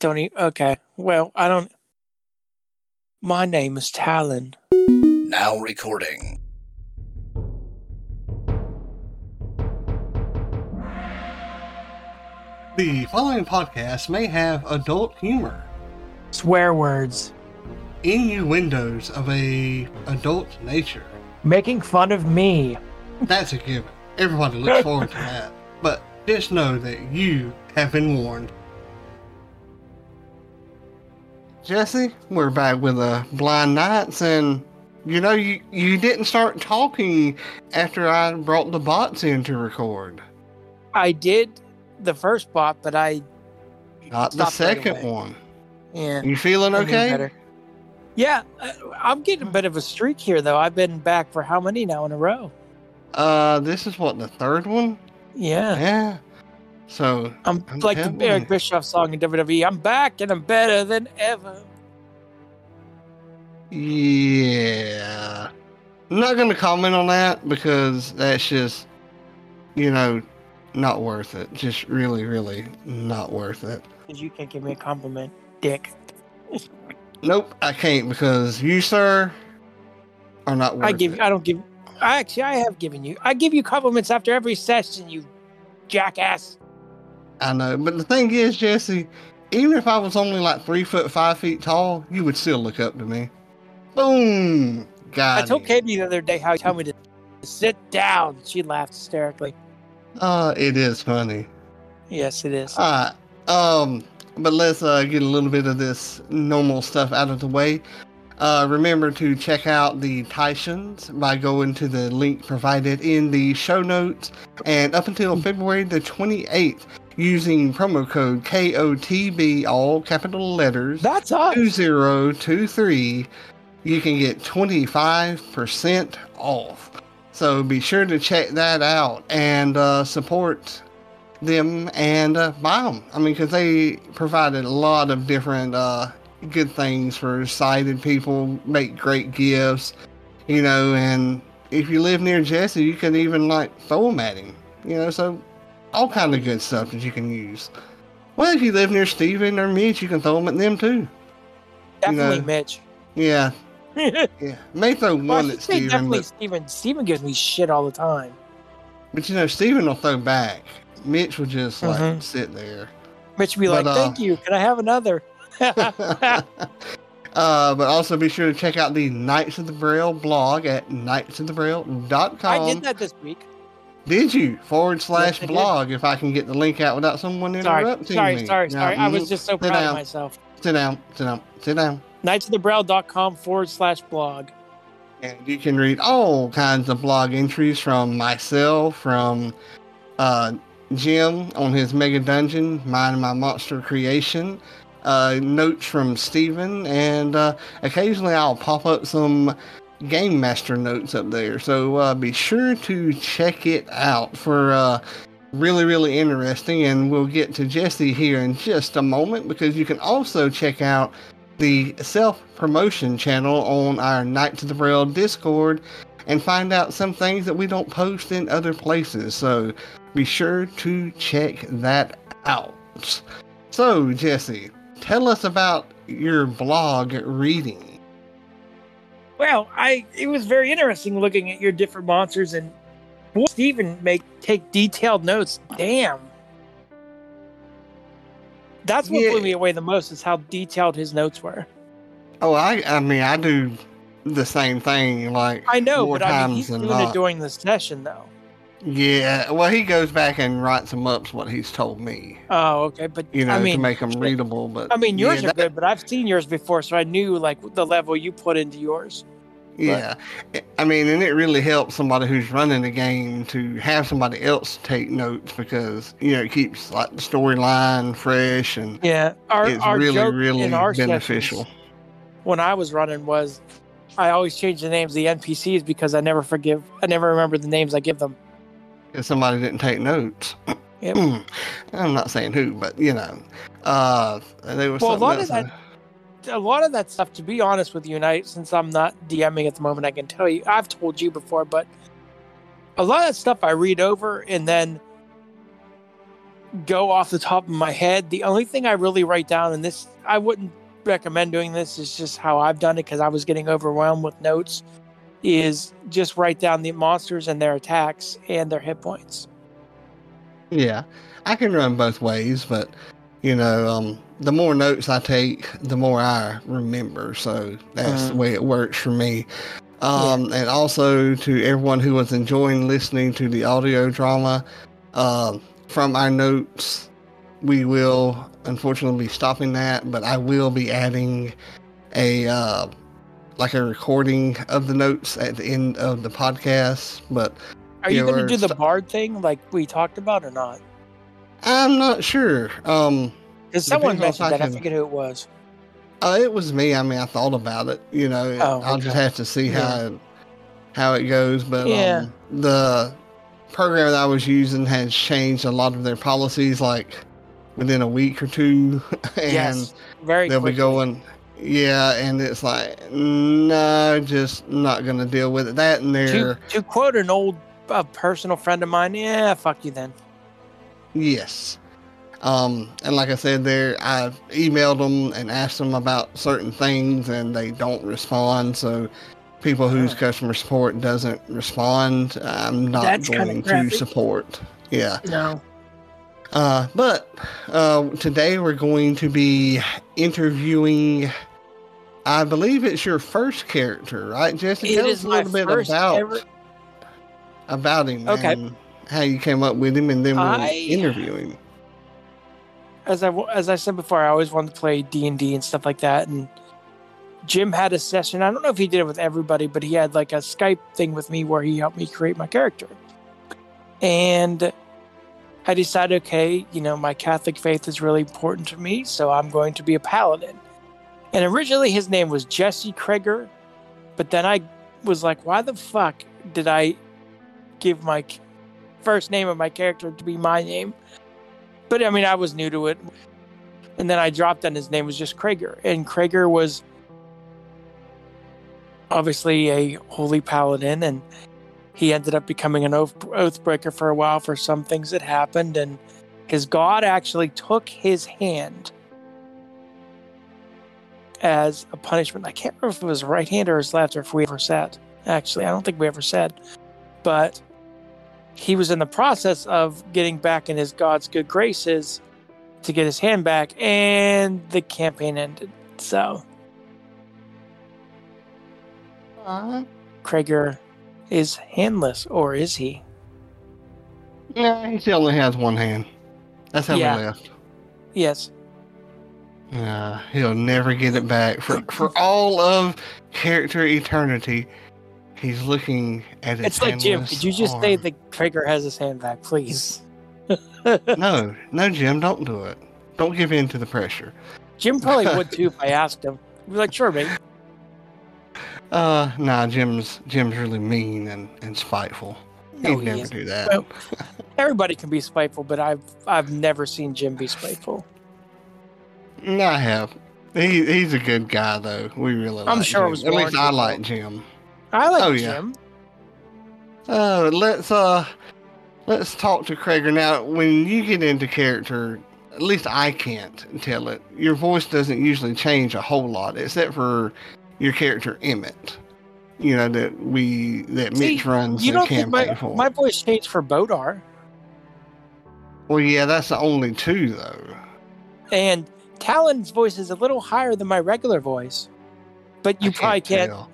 Don't e Okay. Well, I don't. My name is Talon. Now recording. The following podcast may have adult humor, Swear words. innuendos of a adult nature. Making fun of me. That's a given. Everybody looks forward to that. But just know that you have been warned. Jesse, we're back with the Blind Nights, and you know you you didn't start talking after I brought the bots in to record. I did the first bot, but I. Not the stopped right second one. Yeah. You feeling I knew okay? Yeah, uh, I'm getting a bit of a streak here, though. I've been back for how many now in a row? Uh, this is what the third one. Yeah. Yeah. So I'm I'm like the Eric. Bischoff song in WWE. I'm back and I'm better than ever. yeah, I'm not gonna comment on that because that's just, you know, not worth it. Just really, really not worth it. Because you can't give me a compliment, dick. Nope, I can't because you, sir, are not worth I give. it. I don't give. I actually, I have given you. I give you compliments after every session. You jackass. I know, but the thing is, Jesse, even if I was only like three foot five feet tall, you would still look up to me. Boom, got I told. Katie the other day how you told me to sit down. She laughed hysterically. Uh, it is funny. Yes, it is. Alright. Um, but let's uh, get a little bit of this normal stuff out of the way. Uh, remember to check out the Titans by going to the link provided in the show notes. And up until February the 28th, using promo code KOTB, all capital letters, That's us. 2023, you can get 25% off. So be sure to check that out and uh, support them and uh, buy them. I mean, because they provided a lot of different uh, good things for sighted people, make great gifts, you know, and if you live near Jesse, you can even like throw them at him, you know, so all kind of good stuff that you can use. Well, if you live near Steven or Mitch, you can throw them at them too. Definitely know, Mitch. Yeah, well, yeah. May throw I one at Steven, definitely but, Steven. Steven gives me shit all the time. but you know, Steven will throw back. Mitch will just like Mhm. sit there. Mitch would be But, like, uh, "Thank you. Can I have another?" uh, but also be sure to check out the Knights of the Braille blog at knightsofthebraille.com. I did that this week. Did you? Forward slash blog if I can get the link out without someone interrupting sorry, me. sorry, Now, sorry. I was just so proud down. of myself. Sit down, sit down, sit down. Knightsofthebraille.com forward slash blog. And you can read all kinds of blog entries from myself, from uh, Jim on his Mega Dungeon, mine and my monster creation, uh, notes from Steven, and uh, occasionally I'll pop up some Game Master notes up there. So uh, be sure to check it out for uh, really, really interesting. And we'll get to Jesse here in just a moment because you can also check out the self promotion channel on our Knights to the Braille Discord and find out some things that we don't post in other places. So be sure to check that out. So, Jesse, tell us about your blog reading. Well, I it was very interesting looking at your different monsters and Steven make take detailed notes. Damn. That's what Yeah. blew me away the most is how detailed his notes were. Oh, I, I mean, I do the same thing. Like I know, but I mean, he's doing it during the session though. Yeah, well, he goes back and writes them up. What he's told me. Oh, okay, but You know, I mean, to make them readable. But I mean, yours yeah, are good, but I've seen yours before, so I knew like the level you put into yours. Yeah. I mean, and it really helps somebody who's running the game to have somebody else take notes because, you know, it keeps like the storyline fresh and Yeah, our it's our really, really beneficial. sessions when I was running was I always change the names of the NPCs because I never forgive, I never remember the names I give them. If somebody didn't take notes. Yep. I'm not saying who, but, you know, uh, there was Well, a lot of a lot of that stuff, to be honest with you, and I, since I'm not DMing at the moment, I can tell you, I've told you before, but a lot of that stuff I read over and then go off the top of my head. The only thing I really write down, and this I wouldn't recommend doing this, is just how I've done it because I was getting overwhelmed with notes. Is just write down the monsters and their attacks and their hit points. Yeah, I can run both ways, but you know, um, the more notes I take, the more I remember. So that's the way it works for me. Um, And also to everyone who was enjoying listening to the audio drama, um, from our notes, we will unfortunately be stopping that, but I will be adding a uh, like a recording of the notes at the end of the podcast. But Are you going to do the st- bard thing like we talked about or not? I'm not sure. Um, Because someone mentioned I that. I can- forget who it was. Uh, it was me. I mean, I thought about it. You know, Oh, I'll just have to see Yeah. how it, how it goes. But Yeah. um, the program that I was using has changed a lot of their policies, like within a week or two, and yes, very. they'll quickly. be going. Yeah, and it's like, no, just not to deal with it. That and To, to quote an old uh, personal friend of mine, yeah, fuck you then. Yes. Um, and like I said, there I emailed them and asked them about certain things, and they don't respond. So, people whose customer support doesn't respond, I'm not That's going to support. Yeah. No. Uh, but uh, today we're going to be interviewing. I believe it's your first character, right, Jessica? It Tell us a little bit about ever- about him Okay. and how you came up with him, and then we'll I- uh, interview him. As I as I said before, I always wanted to play D and D and stuff like that. And Jim had a session. I don't know if he did it with everybody, but he had like a Skype thing with me where he helped me create my character. And I decided, okay, you know, my Catholic faith is really important to me, so I'm going to be a paladin. And originally his name was Jesse Kreger, but then I was like, why the fuck did I give my first name of my character to be my name? But I mean, I was new to it. And then I dropped and his name was just Krager. And Krager was obviously a holy paladin and he ended up becoming an oath, for a while for some things that happened and his god actually took his hand as a punishment i can't remember if it was right hand or his left or if we ever said actually i don't think we ever said but he was in the process of getting back in his god's good graces to get his hand back and the campaign ended so Krager is handless, or is he? Yeah, he only has one hand. That's how Yeah. he left. Yes. Uh, he'll never get it back. For for all of character eternity, he's looking at his It's like Jim. Could you just say arm. that Krager has his hand back, please? No, no, Jim, don't do it. Don't give in to the pressure. Jim probably would too if I asked him. He'd be like, sure, mate. Uh, nah, Jim's Jim's really mean and, and spiteful. No, He'd he never isn't. do that. Well, everybody can be spiteful, but I've I've never seen Jim be spiteful. No, I have. He he's a good guy though. We really. I'm like sure it was At least I like. Jim. I like Jim. Oh, yeah. Uh, let's uh, let's talk to Krager now. When you get into character, at least I can't tell it. Your voice doesn't usually change a whole lot, except for your character Emmett. You know that we that See, Mitch runs You the don't think campaign my, for. my voice changed for Bodar well, yeah, that's the only two though. and Talon's voice is a little higher than my regular voice, but you I probably can't. tell.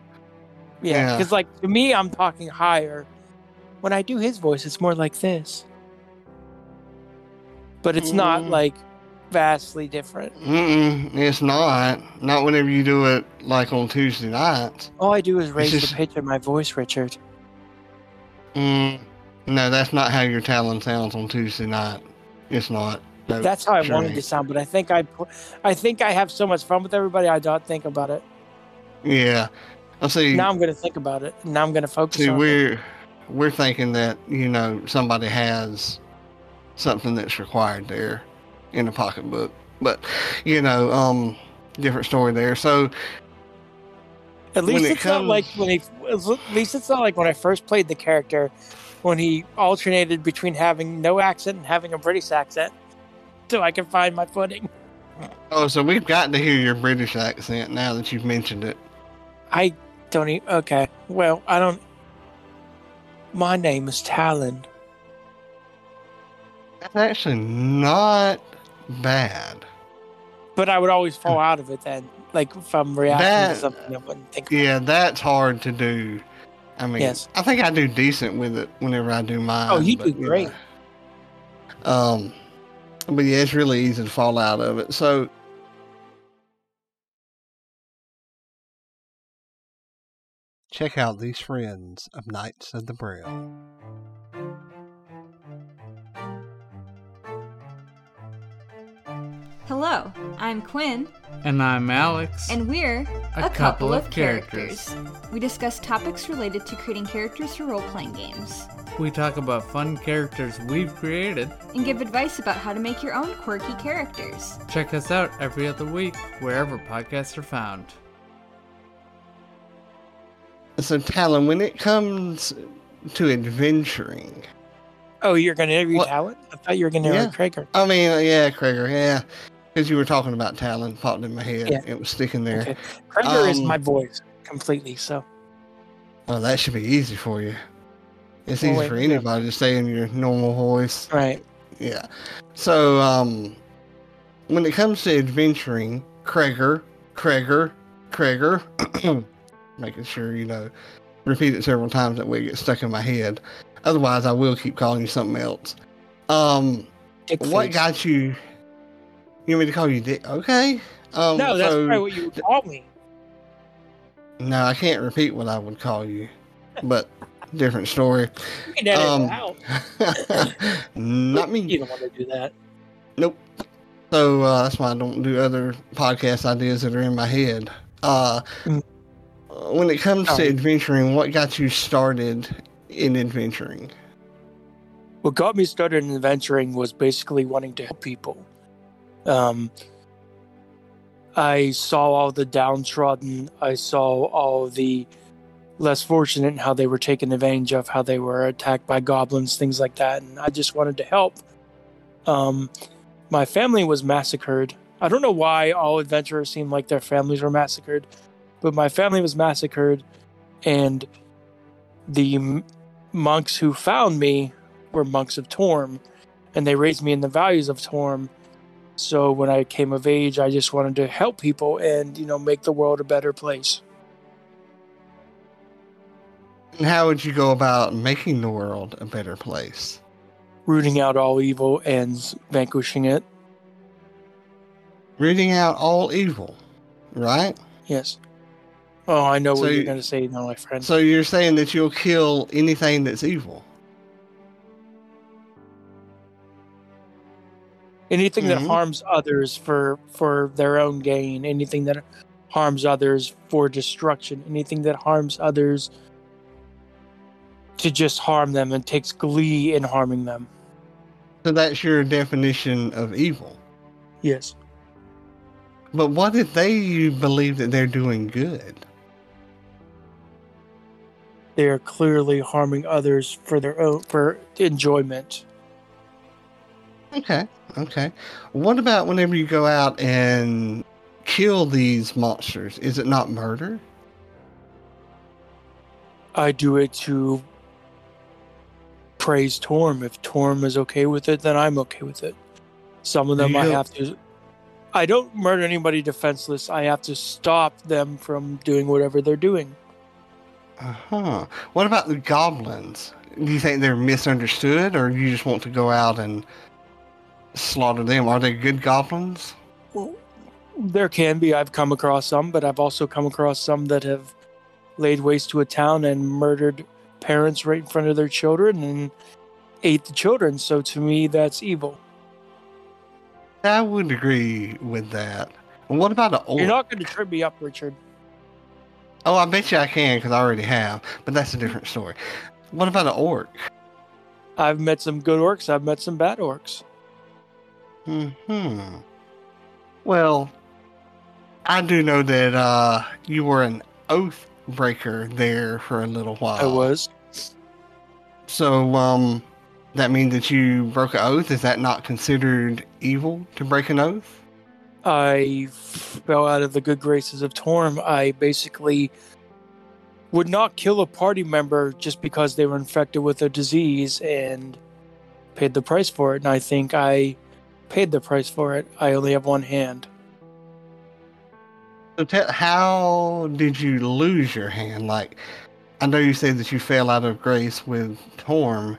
Yeah, Yeah. because like to me, I'm talking higher. When I do his voice, it's more like this, but it's not Mm. like vastly different. Mm-mm, it's not. Not whenever you do it like on Tuesday nights. All I do is raise just- the pitch of my voice, Richard. Mm, no, that's not how your Talon sounds on Tuesday night. It's not. That's how I wanted to sound, but I think I, I think I have so much fun with everybody. I don't think about it. Yeah. I see. Now I'm going to think about it. Now I'm going to focus see, we're we're thinking that you know somebody has something that's required there in the pocketbook, but you know, um, different story there. So At least it it's not like when he. At least it's not like when I first played the character, when he alternated between having no accent and having a British accent. So I can find my footing. Oh, so we've got to hear your British accent now that you've mentioned it. I don't even. Okay, well, I don't. My name is Talon. That's actually not bad. But I would always fall out of it then. Like if I'm reacting That- to something I wouldn't think. Yeah, that's hard to do. I mean, Yes. I think I do decent with it whenever I do mine. Oh, you but, do great. know. Um, but yeah, it's really easy to fall out of it. So, check out these friends of Knights of the Braille. Hello, I'm Quinn, And I'm Alex. and we're A couple of characters. We discuss topics related to creating characters for role playing games we talk about fun characters we've created. and give advice about how to make your own quirky characters. Check us out every other week, wherever podcasts are found. So, Talon, when it comes to adventuring, Oh, you're going to interview What- Talon? I thought you were going to interview Yeah. Krager. I mean, uh, yeah, Krager, yeah, because you were talking about Talon, popped in my head. Yeah. It was sticking there. Okay. Krager is Um, my voice completely. So Oh, that should be easy for you. It's Well, easy for yeah. anybody to stay in your normal voice. right. Yeah. So, um, when it comes to adventuring, Krager, Krager, Krager, making sure, you know, repeat it several times that way it gets stuck in my head. Otherwise, I will keep calling you something else. Um, Dick what face. got you? You want me to call you Dick? Okay. Um, No, that's so- probably what you would call me. No, I can't repeat what I would call you, but different story. You Um, out. Not me. You don't want to do that. Nope. So uh, that's why I don't do other podcast ideas that are in my head. Uh, Mm. when it comes Oh. to adventuring, what got you started in adventuring? what got me started in adventuring was basically wanting to help people. Um, I saw all the downtrodden. I saw all the less fortunate and how they were taken advantage of, how they were attacked by goblins, things like that. And I just wanted to help. Um, my family was massacred. I don't know why all adventurers seem like their families were massacred, but my family was massacred, and the monks who found me were monks of Torm, and they raised me in the values of Torm. So when I came of age, I just wanted to help people and you know make the world a better place. And how would you go about making the world a better place? Rooting out all evil and vanquishing it. Rooting out all evil, right? Yes. Oh, I know So what you- you're going to say now, my friend. So you're saying that you'll kill anything that's evil? anything that Mhm. harms others for for their own gain, anything that harms others for destruction, anything that harms others to just harm them and takes glee in harming them. So that's your definition of evil. Yes. But what if they believe that they're doing good? They are clearly harming others for their own for enjoyment. Okay, okay. What about whenever you go out and kill these monsters? Is it not murder? I do it to praise Torm. If Torm is okay with it, then I'm okay with it. Some of them You I have to. I don't murder anybody defenseless. I have to stop them from doing whatever they're doing. Uh huh. What about the goblins? Do you think they're misunderstood, or you just want to go out and slaughter them? Are they good goblins? Well, there can be. I've come across some, but I've also come across some that have laid waste to a town and murdered parents right in front of their children and ate the children. So to me, that's evil. I wouldn't agree with that. And what about an orc? You're not going to trip me up, Richard. oh, I bet you I can because I already have, but that's a different story. What about an orc? I've met some good orcs. I've met some bad orcs. Hmm. Well, I do know that uh, you were an oath breaker there for a little while. I was. So, um, that mean that you broke an oath? Is that not considered evil to break an oath? I fell out of the good graces of Torm. I basically would not kill a party member just because they were infected with a disease and paid the price for it. And I think I paid the price for it. I only have one hand. So tell, how did you lose your hand? Like, I know you said that you fell out of grace with Torm,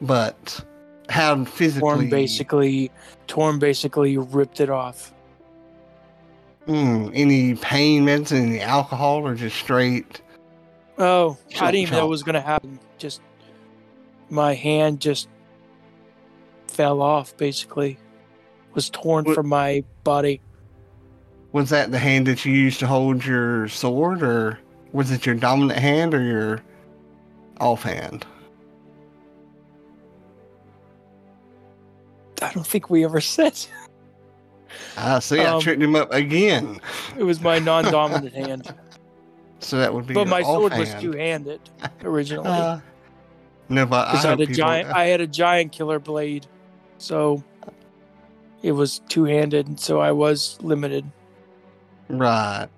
but how physically? Torm basically, Torm basically ripped it off. Hmm, any pain medicine, any alcohol, or just straight? Oh, I didn't even know it was gonna happen. Just my hand just fell off. Basically, was torn What- from my body. Was that the hand that you used to hold your sword, or was it your dominant hand or your offhand? I don't think we ever said I see. I Um, tricked him up again. it was my non-dominant hand, So that would be. but my sword was two-handed originally. Uh, no, but I, I, had a giant. I had a giant killer blade, so it was two-handed, so I was limited. Right.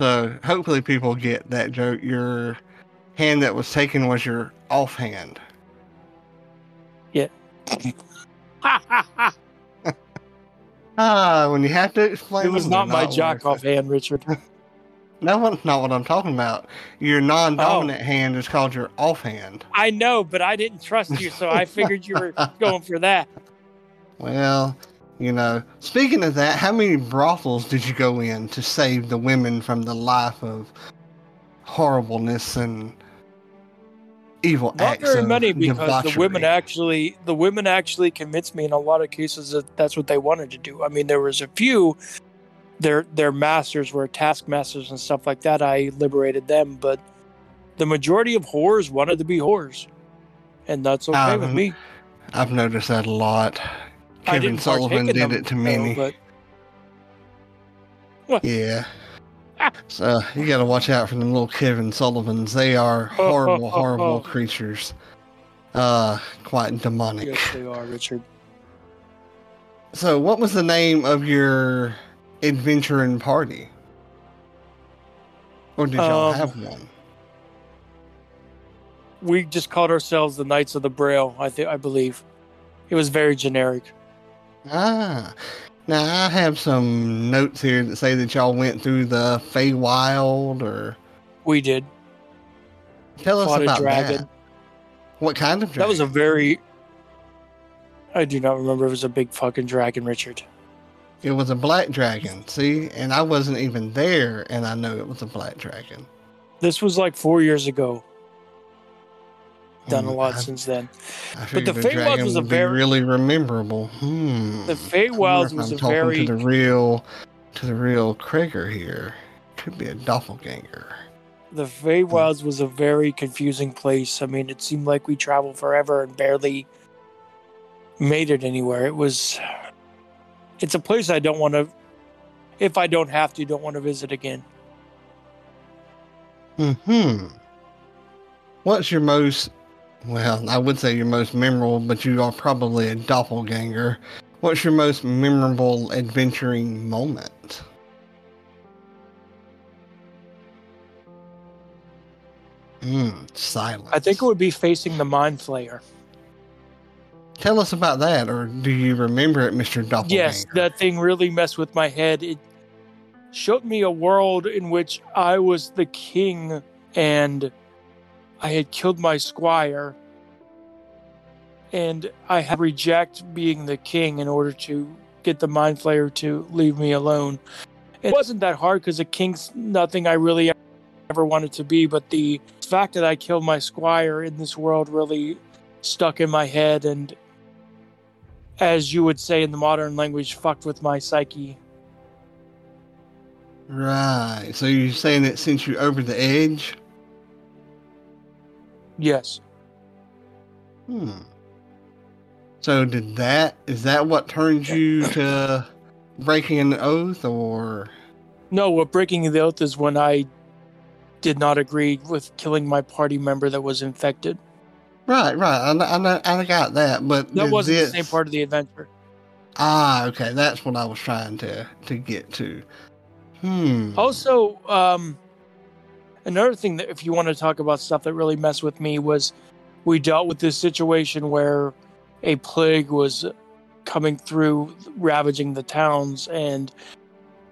So hopefully people get that joke. Your hand that was taken was your offhand. Yeah. ah, when you have to explain, it was not my jack off hand, Richard. No, that's not what I'm talking about. Your Oh. non-dominant hand is called your offhand. I know, but I didn't trust you, so I figured you were going for that. Well, you know, speaking of that, how many brothels did you go in to save the women from the life of horribleness and evil Not acts? very many because the women actually the women actually convinced me in a lot of cases that that's what they wanted to do. I mean, there was a few their their masters were taskmasters and stuff like that. I liberated them, but the majority of whores wanted to be whores, and that's okay with Um, me. I've noticed that a lot. Kevin Sullivan did them, it to though, many. but Yeah. So you got to watch out for them little Kevin Sullivans. They are horrible, horrible creatures. Uh, quite demonic. yes, they are, Richard. So, what was the name of your adventuring party? Or did y'all Um, have one? We just called ourselves the Knights of the Braille. I think I believe it was very generic. Ah, now I have some notes here that say that y'all went through the Feywild, or We did. tell us about dragon. that. What kind of dragon? That was a very. I do not remember. It was a big fucking dragon, Richard. It was a black dragon. See, and I wasn't even there, and I know it was a black dragon. This was like four years ago. Done a Hmm, lot I- since then. But the Feywilds was a very- really rememberable. Hmm. The Feywilds was I'm a talking very. to the real, to the real Krieger here. Could be a doppelganger. The Feywilds was a very confusing place. I mean, it seemed like we traveled forever and barely made it anywhere. It was. It's a place I don't want to. If I don't have to, don't want to visit again. Hmm. What's your most? Well, I would say your most memorable, but you are probably a doppelganger. What's your most memorable adventuring moment? Hmm. Silence. I think it would be facing the Mind Flayer. Tell us about that, or do you remember it, Mister Doppelganger? Yes, that thing really messed with my head. It showed me a world in which I was the king and I had killed my squire. And I had reject being the king in order to get the mind flayer to leave me alone. It wasn't that hard because a king's nothing I really ever wanted to be, but the fact that I killed my squire in this world really stuck in my head and as you would say in the modern language, fucked with my psyche. Right. So you're saying that since you over the edge? Yes. Hmm. So did that is that what turned you to breaking an oath or No, what breaking the oath is when I did not agree with killing my party member that was infected. Right, right. I, I, I got that, but that wasn't this- the same part of the adventure. Ah, okay. That's what I was trying to to get to. Hmm. Also, um, another thing that if you want to talk about stuff that really messed with me was we dealt with this situation where a plague was coming through, ravaging the towns, and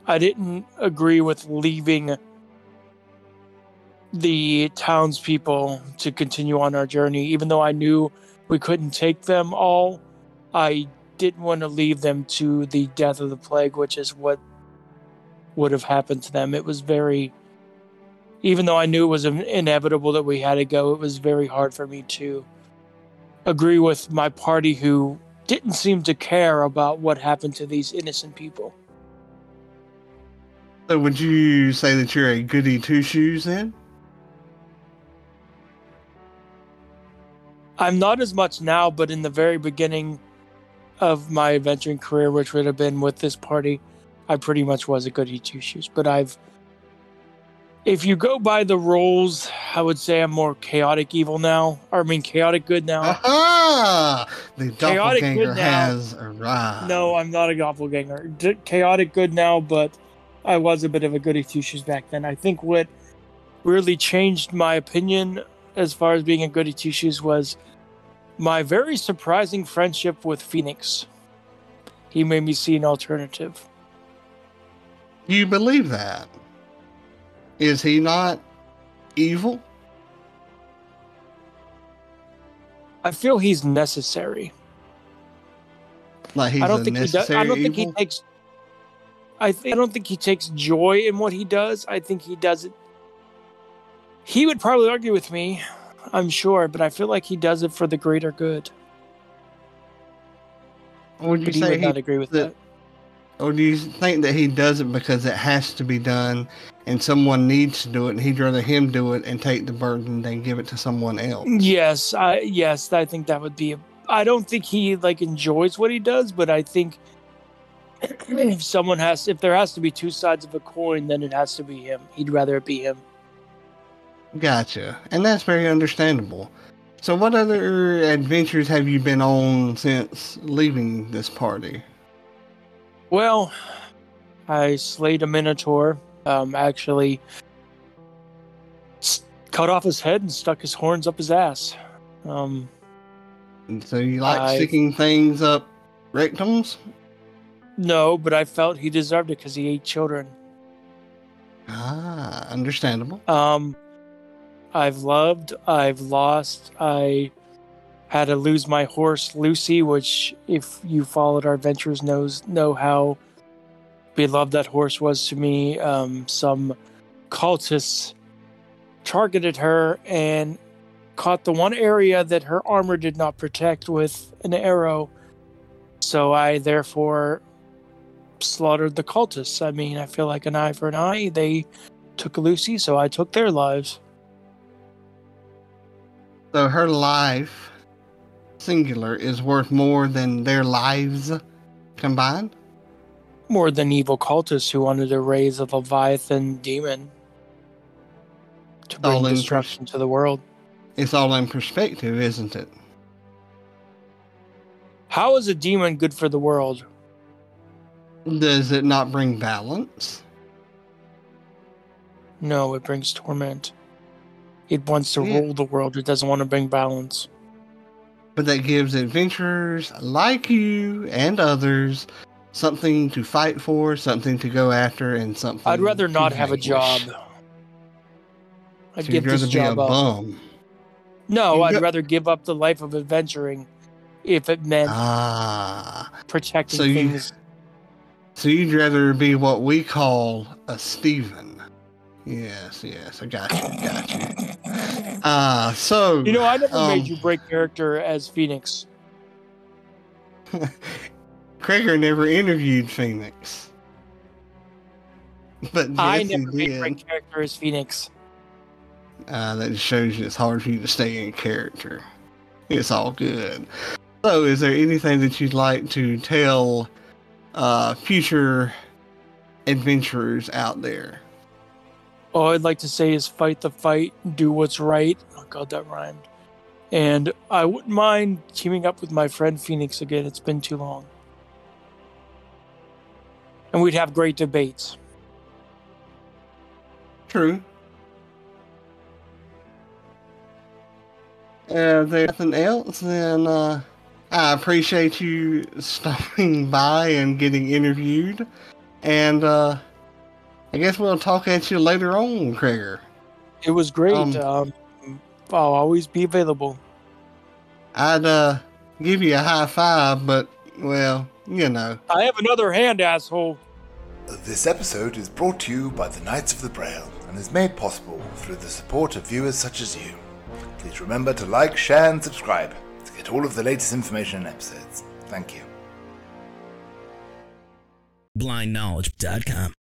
I didn't agree with leaving the townspeople to continue on our journey, even though I knew we couldn't take them all. I didn't want to leave them to the death of the plague, which is what would have happened to them. It was very, even though I knew it was inevitable that we had to go, it was very hard for me to agree with my party who didn't seem to care about what happened to these innocent people. So would you say that you're a goody two shoes then? I'm not as much now, but in the very beginning of my adventuring career, which would have been with this party, I pretty much was a goody two shoes. But I've, if you go by the rules, I would say I'm more chaotic evil now. Or I mean, chaotic good now. Aha! The Chaotic doppelganger good now. has arrived. No, I'm not a doppelganger. D- chaotic good now, but I was a bit of a goody two shoes back then. I think what really changed my opinion as far as being a goody two shoes was my very surprising friendship with Phoenix. He made me see an alternative. You believe that? Is he not evil? I feel he's necessary. Like he's I don't think he does. I don't think he takes. I th- I don't think he takes joy in what he does. I think he does it. He would probably argue with me, I'm sure, but I feel like he does it for the greater good. Would you But he would he, not agree with that- that. Or do you think that he does it because it has to be done and someone needs to do it and he'd rather him do it and take the burden than give it to someone else? Yes, I yes, I think that would be. A, I don't think he like enjoys what he does, but I think if someone has, if there has to be two sides of a coin, then it has to be him. He'd rather it be him. Gotcha. And that's very understandable. So what other adventures have you been on since leaving this party? Well, I slayed a minotaur. Um, actually, cut off his head and stuck his horns up his ass. Um, And so you like I- sticking things up rectums? no, but I felt he deserved it because he ate children. Ah, understandable. Um, I've loved, I've lost, I had to lose my horse Lucy, which, if you followed our adventures, knows know how beloved that horse was to me. Um, some cultists targeted her and caught the one area that her armor did not protect with an arrow. So I therefore slaughtered the cultists. I mean, I feel like an eye for an eye. They took Lucy, so I took their lives. So her life, singular, is worth more than their lives combined? More than evil cultists who wanted to raise a Leviathan demon to bring destruction to the world. It's all in perspective, isn't it? How is a demon good for the world? Does it not bring balance? No, it brings torment. It wants to Yeah. rule the world. It doesn't want to bring balance. But that gives adventurers like you and others something to fight for, something to go after, and something. I'd rather not have a job. I'd So give this rather be a job up. bum. No, You I'd go- rather give up the life of adventuring if it meant Ah, protecting so you- things. so you'd rather be what we call a Steven. Yes, yes, I got you, got you. Ah, so You know, I never um, made you break character as Phoenix. Kreger never interviewed Phoenix, but I never made break character as Phoenix. Uh, that just shows you it's hard for you to stay in character. It's all good. So, is there anything that you'd like to tell uh, future adventurers out there? All I'd like to say is fight the fight, do what's right. Oh god, that rhymed. And I wouldn't mind teaming up with my friend Phoenix again. It's been too long. And we'd have great debates. True. Uh, if there's nothing else, then uh, I appreciate you stopping by and getting interviewed. And uh, I guess we'll talk at you later on, Krieger. It was great. Um, Um, I'll always be available. I'd uh, give you a high five, but, well, you know. I have another hand, asshole. This episode is brought to you by the Knights of the Braille and is made possible through the support of viewers such as you. Please remember to like, share, and subscribe to get all of the latest information and episodes. Thank you. blindknowledge.com.